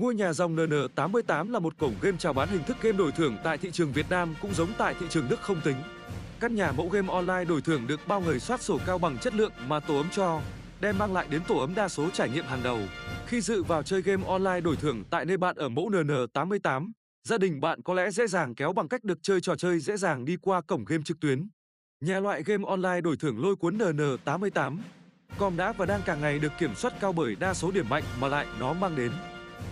Ngôi nhà dòng NN88 là một cổng game chào bán hình thức game đổi thưởng tại thị trường Việt Nam cũng giống tại thị trường Đức không tính. Các nhà mẫu game online đổi thưởng được bao người soát sổ cao bằng chất lượng mà tổ ấm cho, đem mang lại đến tổ ấm đa số trải nghiệm hàng đầu. Khi dự vào chơi game online đổi thưởng tại nơi bạn ở mẫu NN88, gia đình bạn có lẽ dễ dàng kéo bằng cách được chơi trò chơi dễ dàng đi qua cổng game trực tuyến. Nhà loại game online đổi thưởng lôi cuốn NN88 com đã và đang càng ngày được kiểm soát cao bởi đa số điểm mạnh mà lại nó mang đến.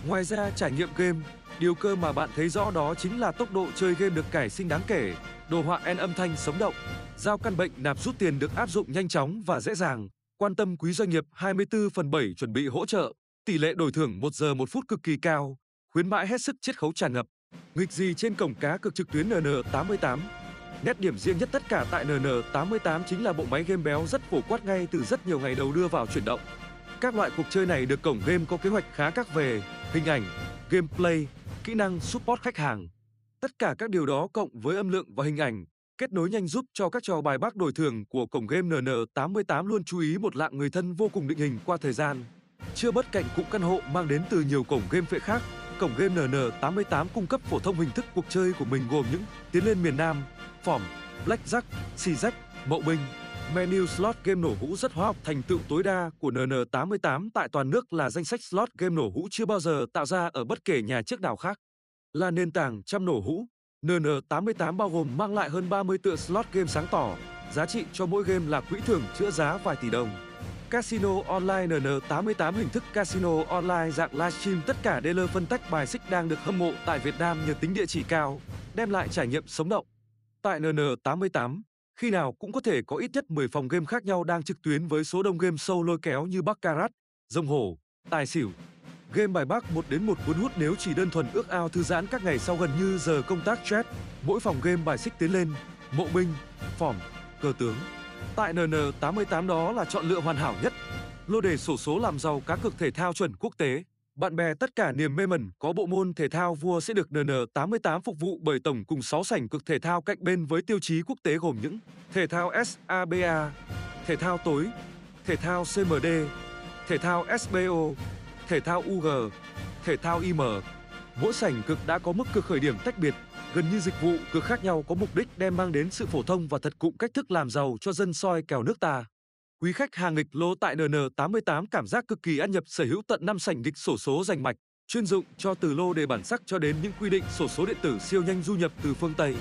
Ngoài ra, trải nghiệm game, điều cơ mà bạn thấy rõ đó chính là tốc độ chơi game được cải sinh đáng kể, đồ họa en âm thanh sống động, giao căn bệnh nạp rút tiền được áp dụng nhanh chóng và dễ dàng, quan tâm quý doanh nghiệp 24 phần 7 chuẩn bị hỗ trợ, tỷ lệ đổi thưởng 1 giờ 1 phút cực kỳ cao, khuyến mãi hết sức chiết khấu tràn ngập. Nghịch gì trên cổng cá cực trực tuyến NN88 Nét điểm riêng nhất tất cả tại NN88 chính là bộ máy game béo rất phổ quát ngay từ rất nhiều ngày đầu đưa vào chuyển động. Các loại cuộc chơi này được cổng game có kế hoạch khá các về hình ảnh, gameplay, kỹ năng support khách hàng. Tất cả các điều đó cộng với âm lượng và hình ảnh, kết nối nhanh giúp cho các trò bài bác đổi thường của cổng game NN88 luôn chú ý một lạng người thân vô cùng định hình qua thời gian. Chưa bất cạnh cụm căn hộ mang đến từ nhiều cổng game phệ khác, cổng game NN88 cung cấp phổ thông hình thức cuộc chơi của mình gồm những tiến lên miền Nam, phỏm, blackjack, xì rách, mậu binh. Menu slot game nổ hũ rất hóa học thành tựu tối đa của NN88 tại toàn nước là danh sách slot game nổ hũ chưa bao giờ tạo ra ở bất kể nhà chức nào khác. Là nền tảng trăm nổ hũ, NN88 bao gồm mang lại hơn 30 tựa slot game sáng tỏ, giá trị cho mỗi game là quỹ thưởng chữa giá vài tỷ đồng. Casino Online NN88 hình thức casino online dạng livestream tất cả dealer phân tách bài xích đang được hâm mộ tại Việt Nam nhờ tính địa chỉ cao, đem lại trải nghiệm sống động. Tại NN88, khi nào cũng có thể có ít nhất 10 phòng game khác nhau đang trực tuyến với số đông game sâu lôi kéo như Baccarat, Rồng Hổ, Tài Xỉu. Game bài bác một đến một cuốn hút nếu chỉ đơn thuần ước ao thư giãn các ngày sau gần như giờ công tác chat, Mỗi phòng game bài xích tiến lên, mộ binh, phỏm, cờ tướng. Tại NN88 đó là chọn lựa hoàn hảo nhất. Lô đề sổ số làm giàu cá cược thể thao chuẩn quốc tế. Bạn bè tất cả niềm mê mẩn có bộ môn thể thao vua sẽ được NN88 phục vụ bởi tổng cùng 6 sảnh cực thể thao cạnh bên với tiêu chí quốc tế gồm những thể thao SABA, thể thao tối, thể thao CMD, thể thao SBO, thể thao UG, thể thao IM. Mỗi sảnh cực đã có mức cực khởi điểm tách biệt, gần như dịch vụ cực khác nhau có mục đích đem mang đến sự phổ thông và thật cụm cách thức làm giàu cho dân soi kèo nước ta. Quý khách hàng nghịch lô tại NN88 cảm giác cực kỳ ăn nhập sở hữu tận 5 sảnh nghịch sổ số danh mạch, chuyên dụng cho từ lô đề bản sắc cho đến những quy định sổ số điện tử siêu nhanh du nhập từ phương Tây.